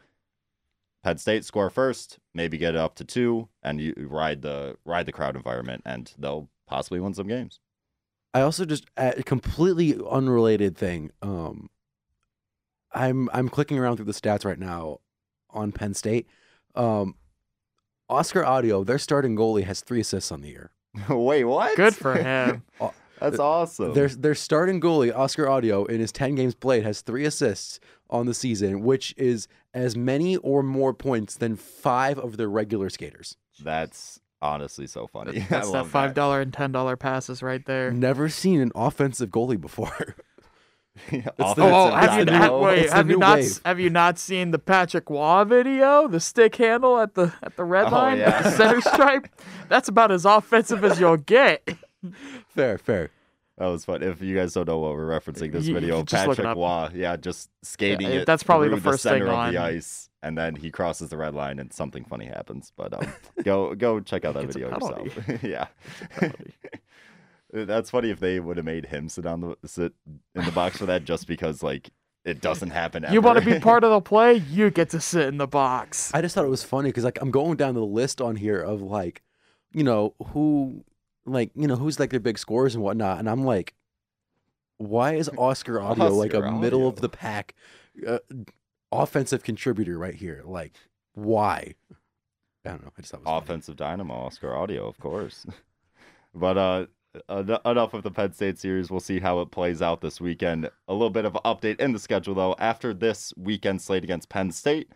Penn State score first, maybe get it up to two, and you ride the ride the crowd environment, and they'll possibly win some games. I also just a completely unrelated thing. Um, I'm I'm clicking around through the stats right now on Penn State. Um, Oskar Autio, their starting goalie, has three assists on the year. Wait, what? Good for him. That's awesome. Their their starting goalie, Oskar Autio, in his ten games played, has three assists on the season, which is as many or more points than five of their regular skaters. That's honestly so funny. That's that five dollar and ten dollar passes right there. Never seen an offensive goalie before. that. Oh, oh, have you not, wait, have you not wave. have you not seen the Patrick Waugh video? The stick handle at the at the red Oh, line, yeah. the center stripe. That's about as offensive as you'll get. fair, fair. That was fun. If you guys don't know what we're referencing, this You- video, you just look it Patrick up. Waugh, yeah, just skating Yeah, it. that's probably the first thing center of on- the ice, and then he crosses the red line, and something funny happens. But um, go go check out that video yourself. yeah, that's funny if they would have made him sit on the sit in the box for that, just because like it doesn't happen. You want to be part of the play? You get to sit in the box. I just thought it was funny because like I'm going down the list on here of like, you know, who like, you know, who's like their big scores and whatnot. And I'm like, why is Oskar Autio like a Oscar middle of the pack uh, offensive contributor right here? Like, why? I don't know. I just thought was funny. offensive dynamo Oskar Autio, of course. but uh, enough of the Penn State series. We'll see how it plays out this weekend. A little bit of an update in the schedule, though. After this weekend slate against Penn State,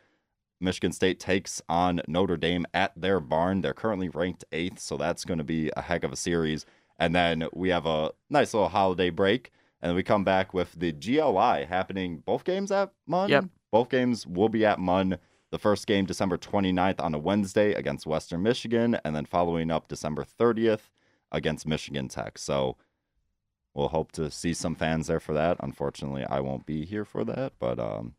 Michigan State takes on Notre Dame at their barn. They're currently ranked eighth, so that's going to be a heck of a series. And then we have a nice little holiday break, and we come back with the GLI happening. Both games at Munn. Yep. Both games will be at Munn. The first game, December 29th on a Wednesday against Western Michigan, and then following up December 30th against Michigan Tech. So we'll hope to see some fans there for that. Unfortunately, I won't be here for that, but um,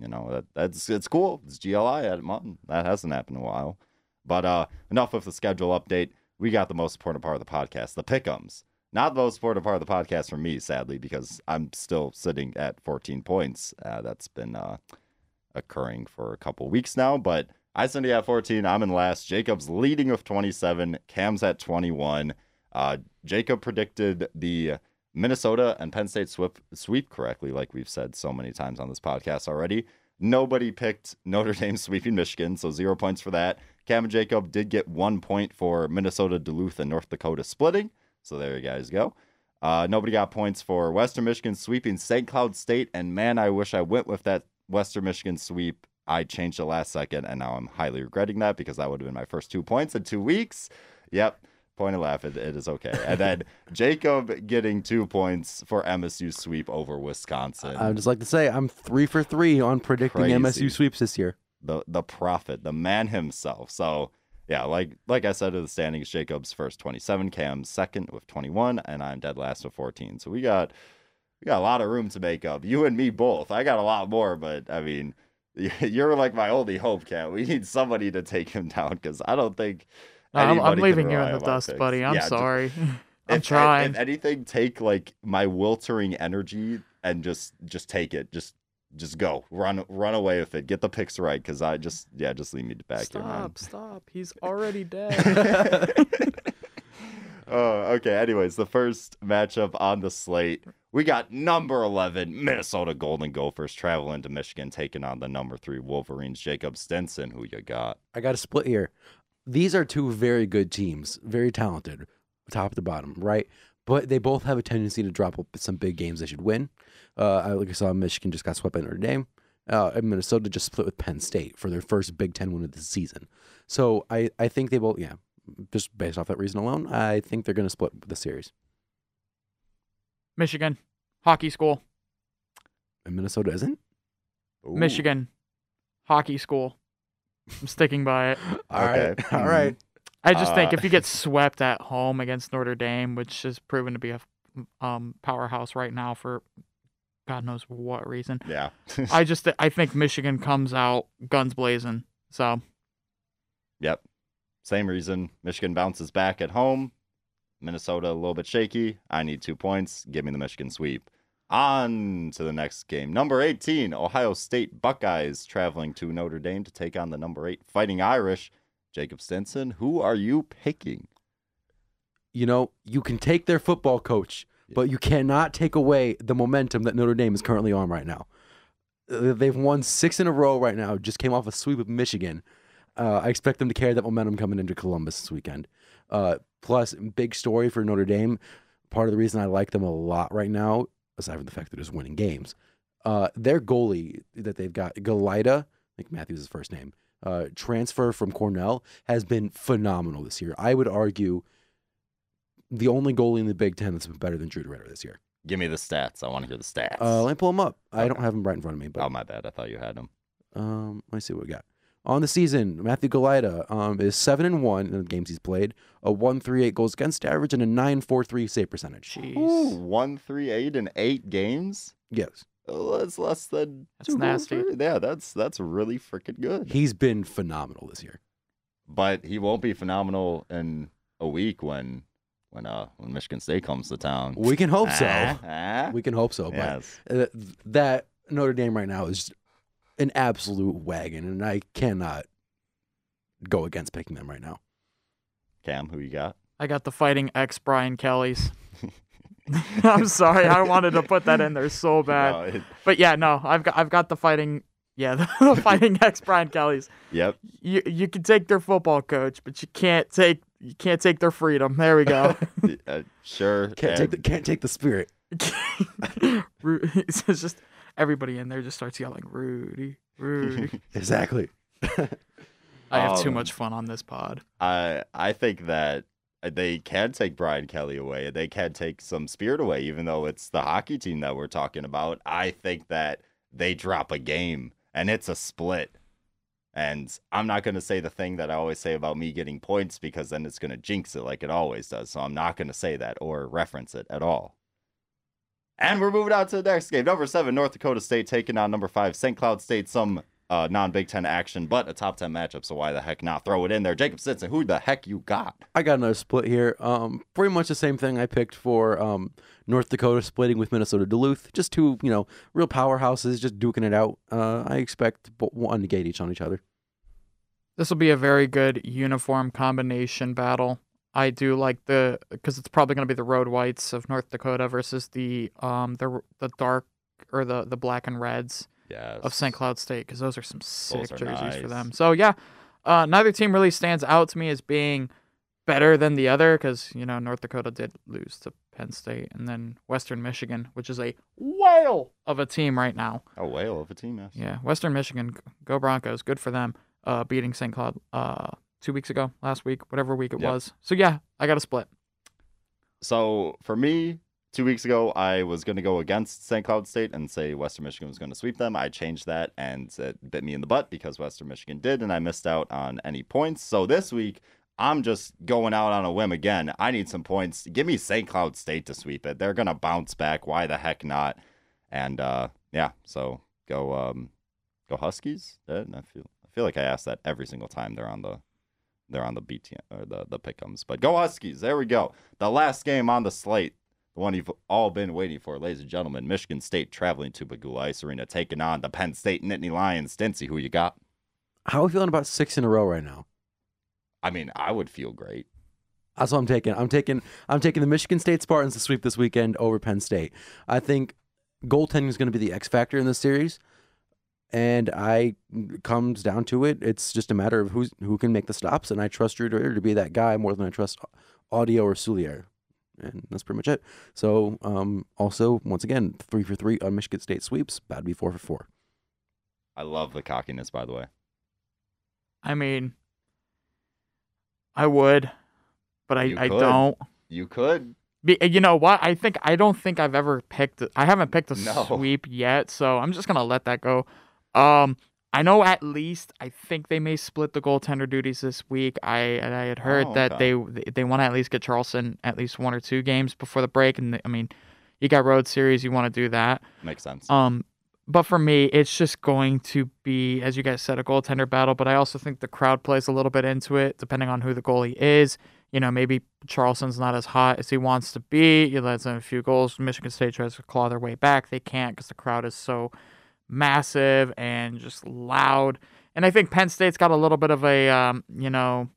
you know that that's it's cool. It's GLI at Munn. That hasn't happened in a while. But uh, enough of the schedule update. We got the most important part of the podcast, the pickums. Not the most important part of the podcast for me, sadly, because I'm still sitting at 14 points. Uh, that's been uh, occurring for a couple weeks now, but I send you at 14. I'm in last. Jacob's leading with 27. Cam's at 21. Uh, Jacob predicted the Minnesota and Penn State sweep, sweep correctly, like we've said so many times on this podcast already. Nobody picked Notre Dame sweeping Michigan, so zero points for that. Cam and Jacob did get one point for Minnesota, Duluth, and North Dakota splitting. So there you guys go. Uh, nobody got points for Western Michigan sweeping St. Cloud State, and man, I wish I went with that Western Michigan sweep I changed the last second, and now I'm highly regretting that because that would have been my first two points in two weeks. Yep. Point of laugh. It, it is okay. And then Jacob getting two points for MSU sweep over Wisconsin. I'd just like to say I'm three for three on predicting Crazy. MSU sweeps this year. the the prophet, the man himself. So yeah, like like I said in the standings, Jacob's first 27, Cam's second with 21, and I'm dead last with 14. So we got we got a lot of room to make up. You and me both. I got a lot more, but I mean, you're like my only hope, Cam. We need somebody to take him down because I don't think. No, I'm, I'm leaving you in the dust, picks. buddy. I'm Yeah, d- sorry. I'm if, trying. If anything, take like my wiltering energy and just just take it. Just just go run run away with it. Get the picks right because I just yeah just leave me to back here, man. stop, stop. He's already dead. Oh, okay. Anyways, the first matchup on the slate, we got number 11 Minnesota Golden Gophers traveling to Michigan, taking on the number three Wolverines. Jacob Stinson who you got? I got a split here. These are two very good teams, very talented, top to bottom, right? But they both have a tendency to drop up some big games they should win. Uh, I like I saw Michigan just got swept by Notre Dame. Uh, and Minnesota just split with Penn State for their first Big Ten win of the season. So I, I think they both, yeah, just based off that reason alone, I think they're going to split the series. Michigan, hockey school. And Minnesota isn't. Ooh. Michigan, hockey school. I'm sticking by it. All right, Okay. all right. I just think Uh, if you get swept at home against Notre Dame, which is proven to be a um, powerhouse right now for God knows what reason, Yeah. I just I think Michigan comes out guns blazing. So yep. Same reason. Michigan bounces back at home. Minnesota a little bit shaky. I need two points. Give me the Michigan sweep. On to the next game. Number 18, Ohio State Buckeyes traveling to Notre Dame to take on the number eight Fighting Irish. Jacob Stinson, who are you picking? You know, you can take their football coach, but you cannot take away the momentum that Notre Dame is currently on right now. They've won six in a row right now. Just came off a sweep of Michigan. Uh, I expect them to carry that momentum coming into Columbus this weekend. Uh, plus, big story for Notre Dame. Part of the reason I like them a lot right now, aside from the fact that they're just winning games, uh, their goalie that they've got, Galajda, I think Matthews' his first name, uh, transfer from Cornell, has been phenomenal this year. I would argue the only goalie in the Big Ten that's been better than Drew DeRidder this year. Give me the stats. I want to hear the stats. Uh, let me pull them up. I don't have them right in front of me, but oh, my bad. I thought you had them. um, let me see what we got. On the season, Matthew Galajda um, is seven and one in the games he's played, a one three eight goals against average, and a nine four three save percentage. jeez, Ooh, one, three, eight, in eight games. Yes, Oh, that's less than That's two nasty. per- Yeah, that's that's really freaking good. he's been phenomenal this year. but he won't be phenomenal in a week when when uh when Michigan State comes to town. We can hope so. Ah, ah. We can hope so. But yes. uh, that Notre Dame right now is an absolute wagon, and I cannot go against picking them right now. Cam, who you got? I got the fighting ex Brian Kelly's. I'm sorry, I wanted to put that in there so bad, No, it- but yeah, no, I've got I've got the fighting. Yeah, the fighting ex Brian Kelly's. yep. You you can take their football coach, but you can't take you can't take their freedom. There we go. Uh, sure. Can't take the can't take the spirit. It's just everybody in there just starts yelling Rudy, Rudy. Exactly. I have too Um, much fun on this pod. I I think that they can take Brian Kelly away. They can take some spirit away, even though it's the hockey team that we're talking about. I think that they drop a game and it's a split. And I'm not going to say the thing that I always say about me getting points because then it's going to jinx it like it always does. So I'm not going to say that or reference it at all. And we're moving on to the next game. Number seven, North Dakota State taking on number five, St. Cloud State. Some uh, non Big Ten action, but a top 10 matchup. So why the heck not throw it in there? Jacob Stinson, who the heck you got? I got another split here. Um, pretty much the same thing I picked for um, North Dakota splitting with Minnesota Duluth. Just two, you know, real powerhouses just duking it out. Uh, I expect bo- one to gate each on each other. This will be a very good uniform combination battle. I do like the because it's probably going to be the road whites of North Dakota versus the um the the dark or the the black and reds Yes. of St. Cloud State because those are some sick are jerseys nice. for them. So yeah, uh, neither team really stands out to me as being better than the other because you know North Dakota did lose to Penn State, and then Western Michigan, which is a whale of a team right now. A whale of a team, yes. Yeah, Western Michigan, go Broncos, good for them. Uh, beating St. Cloud uh two weeks ago, last week, whatever week it Yep. was. So yeah, I got a split. So for me, two weeks ago, I was going to go against St. Cloud State and say Western Michigan was going to sweep them. I changed that and it bit me in the butt because Western Michigan did, and I missed out on any points. So this week, I'm just going out on a whim again. I need some points. Give me St. Cloud State to sweep it. They're going to bounce back. Why the heck not? And uh, yeah, so go um, go Huskies. I feel I feel like I ask that every single time they're on the they're on the BT or the the pickums. But go Huskies. There we go. The last game on the slate, the one you've all been waiting for, ladies and gentlemen. Michigan State traveling to Pegula Ice Arena, taking on the Penn State Nittany Lions. Stincy, who you got? How are we feeling about six in a row right now? I mean, I would feel great. That's what I'm taking. I'm taking I'm taking the Michigan State Spartans to sweep this weekend over Penn State. I think goaltending is going to be the X factor in this series, and I comes down to it. It's just a matter of who's who can make the stops, and I trust DeRidder to be that guy more than I trust Autio or Soulier, and that's pretty much it. So, um, also once again, three for three on Michigan State sweeps. Bad be four for four. I love the cockiness, by the way. I mean, I would, but I, I don't. You could. Be, you know what? I think I don't think I've ever picked. I haven't picked a No. sweep yet, so I'm just gonna let that go. Um, I know at least I think they may split the goaltender duties this week. I I had heard Oh, that they they want to at least get Charleson at least one or two games before the break, and I mean, you got road series, you want to do that. Makes sense. Um, but for me, it's just going to be, as you guys said, a goaltender battle. But I also think the crowd plays a little bit into it, depending on who the goalie is. You know, maybe Charleson's not as hot as he wants to be. He lets in a few goals. Michigan State tries to claw their way back. They can't because the crowd is so massive and just loud. And I think Penn State's got a little bit of a, um, you know,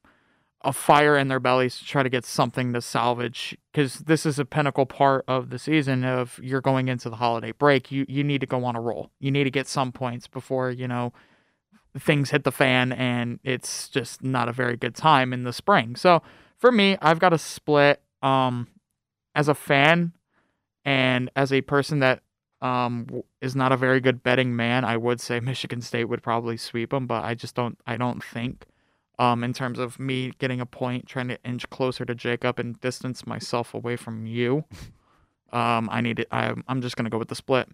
a fire in their bellies to try to get something to salvage because this is a pinnacle part of the season of you're going into the holiday break. You you need to go on a roll. You need to get some points before you know things hit the fan and it's just not a very good time in the spring. So for me i've got a split um as a fan and as a person that um is not a very good betting man i would say michigan state would probably sweep them but i just don't i don't think um, in terms of me getting a point, trying to inch closer to Jacob and distance myself away from you. Um, I need it. I'm, I'm just gonna go with the split.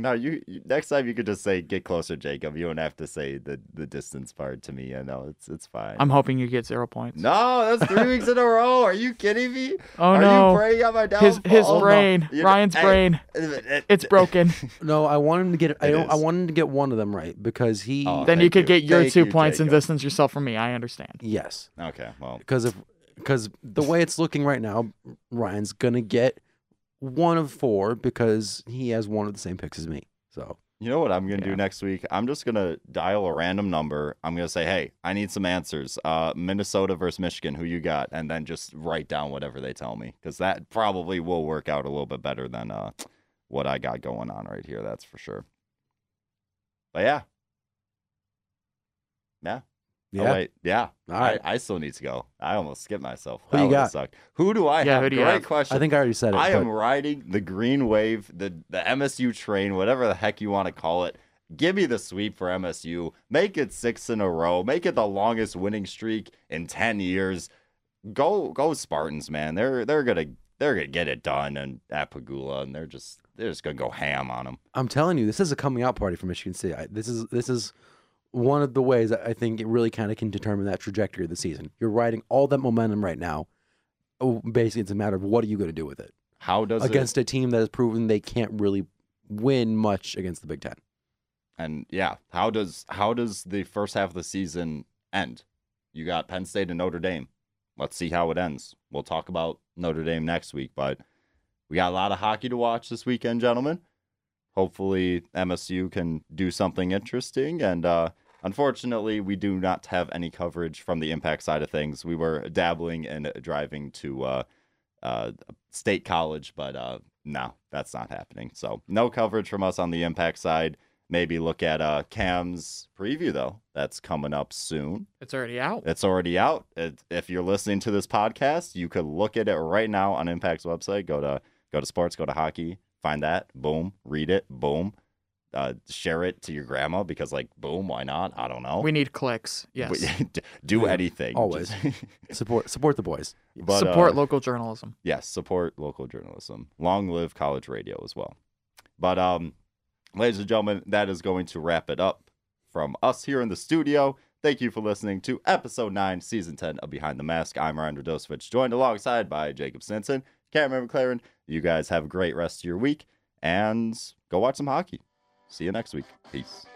Now you, you next time you could just say get closer, Jacob. You don't have to say the the distance part to me. I know it's it's fine. I'm hoping you get zero points. no, that's three weeks in a row. Are you kidding me? oh no. Are no, you praying on my his downfall? his Oh, no. brain, You know- Ryan's hey, brain, it- it's broken. No, I want him to get. I It don't. I is. want him to get one of them right because he. Oh, then you could you. get your Thank two you, points and distance yourself from me. I understand. yes. Okay, well, because if because the way it's looking right now, Ryan's gonna get one of four because he has one of the same picks as me. So you know what I'm gonna Yeah. do next week? I'm just gonna dial a random number. I'm gonna say, hey, I need some answers. Uh, Minnesota versus Michigan. Who you got? And then just write down whatever they tell me, because that probably will work out a little bit better than uh what I got going on right here. That's for sure. But yeah. Yeah. Yeah, Oh, wait. Yeah. All right. I, I still need to go. I almost skipped myself. Who That you would've got? Sucked. Who do I Yeah, have? who do you Great have? question. I think I already said it. I but am riding the green wave, the the MSU train, whatever the heck you want to call it. Give me the sweep for MSU. Make it six in a row. Make it the longest winning streak in ten years. Go go Spartans, man. They're they're gonna they're gonna get it done and at Pegula, and they're just they're just gonna go ham on them. I'm telling you, this is a coming out party for Michigan State. I, this is this is one of the ways I think it really kind of can determine that trajectory of the season. You're riding all that momentum right now. Oh, basically, it's a matter of what are you going to do with it How does against it? a team that has proven they can't really win much against the Big Ten. And yeah, how does how does the first half of the season end? You got Penn State and Notre Dame. Let's see how it ends. We'll talk about Notre Dame next week, but we got a lot of hockey to watch this weekend, gentlemen. Hopefully MSU can do something interesting and uh unfortunately we do not have any coverage from the impact side of things. We were dabbling and driving to uh uh state college, but uh no, that's not happening. So no coverage from us on the impact side. maybe look at uh, Cam's preview though. That's coming up soon. It's already out. It's already out. It, if you're listening to this podcast, you could look at it right now on Impact's website. Go to go to sports, go to hockey, find that. Boom, read it. Boom, uh, share it to your grandma because like boom, why not? I don't know. We need clicks. Yes. do Yeah, anything. always. Just- Support support the boys. but, Support uh, local journalism. yes, support local journalism. Long live college radio as well. But um, ladies and gentlemen, that is going to wrap it up from us here in the studio. Thank you for listening to episode nine, season ten of Behind the Mask. I'm Ryan Radosevich, joined alongside by Jacob Stinson, Cameron McLaren. You guys have a great rest of your week and go watch some hockey. See you next week. Peace.